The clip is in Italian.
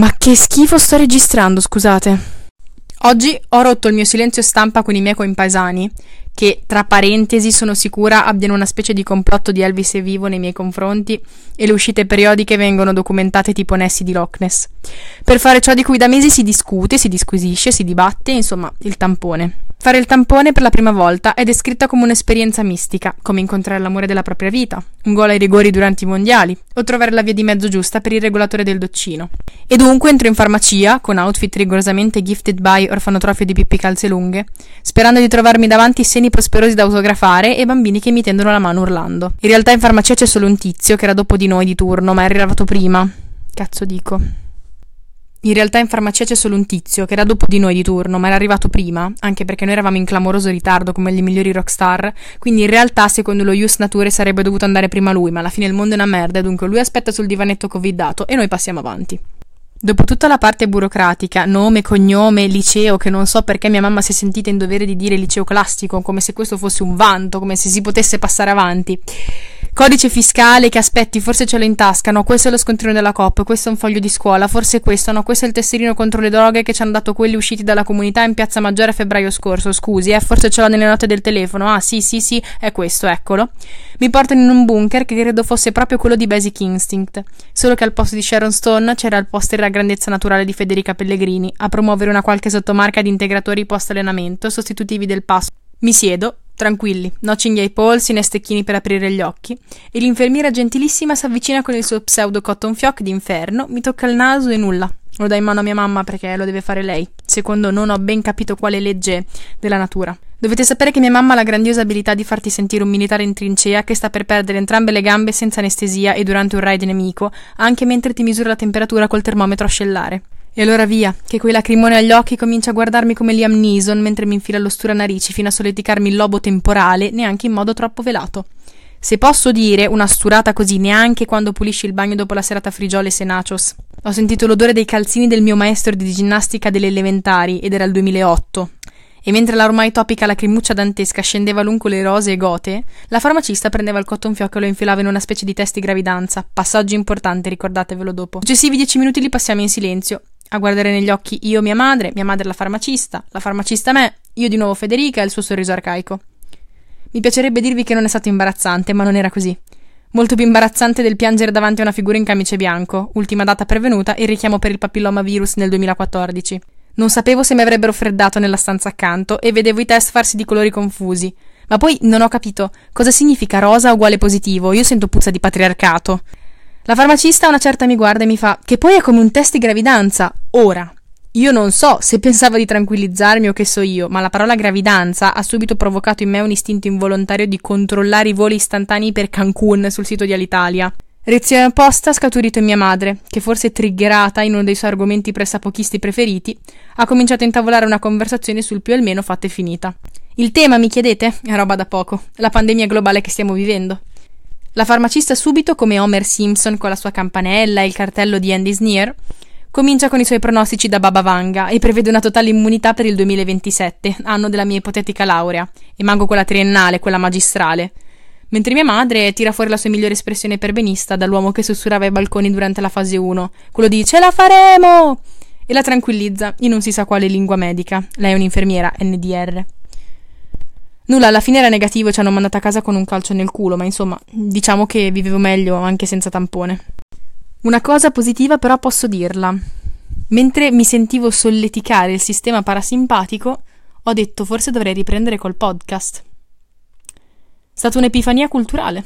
Ma che schifo sto registrando, scusate. Oggi ho rotto il mio silenzio stampa con i miei compaesani, che, tra parentesi, sono sicura abbiano una specie di complotto di Elvis e vivo nei miei confronti e le uscite periodiche vengono documentate tipo Nessi di Loch Ness. Per fare ciò di cui da mesi si discute, si disquisisce, si dibatte, insomma, il tampone. Fare il tampone per la prima volta è descritta come un'esperienza mistica, come incontrare l'amore della propria vita, un gol ai rigori durante i mondiali, o trovare la via di mezzo giusta per il regolatore del doccino. E dunque entro in farmacia, con outfit rigorosamente gifted by orfanotrofio di Pippi Calze Lunghe, sperando di trovarmi davanti seni prosperosi da autografare e bambini che mi tendono la mano urlando. In realtà in farmacia c'è solo un tizio che era dopo di noi di turno, ma è arrivato prima. Cazzo dico. In realtà in farmacia c'è solo un tizio, che era dopo di noi di turno, ma era arrivato prima, anche perché noi eravamo in clamoroso ritardo come gli migliori rockstar, quindi in realtà secondo lo Ius Nature sarebbe dovuto andare prima lui, ma alla fine il mondo è una merda dunque lui aspetta sul divanetto covidato e noi passiamo avanti. Dopo tutta la parte burocratica, nome, cognome, liceo, che non so perché mia mamma si è sentita in dovere di dire liceo classico, come se questo fosse un vanto, come se si potesse passare avanti. Codice fiscale che aspetti, forse ce l'ho in tasca, no, questo è lo scontrino della COP, questo è un foglio di scuola, forse questo, no, questo è il tesserino contro le droghe che ci hanno dato quelli usciti dalla comunità in Piazza Maggiore a febbraio scorso, scusi, eh, forse ce l'ho nelle note del telefono, ah sì sì sì, è questo, eccolo. Mi portano in un bunker che credo fosse proprio quello di Basic Instinct, solo che al posto di Sharon Stone c'era il poster della grandezza naturale di Federica Pellegrini, a promuovere una qualche sottomarca di integratori post-allenamento sostitutivi del passo. Mi siedo, Tranquilli, nocinghi ai polsi né stecchini per aprire gli occhi, e l'infermiera gentilissima s'avvicina con il suo pseudo cotton fioc d'inferno, mi tocca il naso e nulla. Lo dà in mano a mia mamma perché lo deve fare lei, secondo non ho ben capito quale legge della natura. Dovete sapere che mia mamma ha la grandiosa abilità di farti sentire un militare in trincea che sta per perdere entrambe le gambe senza anestesia e durante un raid nemico, anche mentre ti misura la temperatura col termometro a scellare. E allora via, che quei lacrimoni agli occhi comincia a guardarmi come Liam Neeson mentre mi infila l'ostura narici fino a solleticarmi il lobo temporale, neanche in modo troppo velato. Se posso dire, una sturata così neanche quando pulisci il bagno dopo la serata frigioles e nachos. Ho sentito l'odore dei calzini del mio maestro di ginnastica delle elementari ed era il 2008. E mentre la ormai topica lacrimuccia dantesca scendeva lungo le rose e gote, la farmacista prendeva il cotton fioc e lo infilava in una specie di test di gravidanza. Passaggio importante, ricordatevelo dopo. Successivi dieci minuti li passiamo in silenzio a guardare negli occhi io mia madre, mia madre la farmacista, la farmacista me, io di nuovo Federica e il suo sorriso arcaico. Mi piacerebbe dirvi che non è stato imbarazzante, ma non era così. Molto più imbarazzante del piangere davanti a una figura in camice bianco, ultima data pervenuta, il richiamo per il papilloma virus nel 2014. Non sapevo se mi avrebbero freddato nella stanza accanto e vedevo i test farsi di colori confusi. Ma poi non ho capito cosa significa rosa uguale positivo. Io sento puzza di patriarcato. La farmacista una certa mi guarda e mi fa che poi è come un test di gravidanza. Ora, io non so se pensava di tranquillizzarmi o che so io, ma la parola gravidanza ha subito provocato in me un istinto involontario di controllare i voli istantanei per Cancun sul sito di Alitalia. Reazione opposta ha scaturito in mia madre, che forse triggerata in uno dei suoi argomenti pressapochisti preferiti, ha cominciato a intavolare una conversazione sul più e il meno fatta e finita. Il tema, mi chiedete? È roba da poco. La pandemia globale che stiamo vivendo. La farmacista subito, come Homer Simpson con la sua campanella e il cartello di Andy Sneer, comincia con i suoi pronostici da Baba Vanga e prevede una totale immunità per il 2027, anno della mia ipotetica laurea, e manco quella triennale, quella magistrale. Mentre mia madre tira fuori la sua migliore espressione perbenista dall'uomo che sussurrava ai balconi durante la fase 1, quello di Ce la faremo! e la tranquillizza in non si sa quale lingua medica. Lei è un'infermiera NDR. Nulla, alla fine era negativo ci hanno mandato a casa con un calcio nel culo, ma insomma, diciamo che vivevo meglio anche senza tampone. Una cosa positiva però posso dirla. Mentre mi sentivo solleticare il sistema parasimpatico, ho detto forse dovrei riprendere col podcast. È stata un'epifania culturale.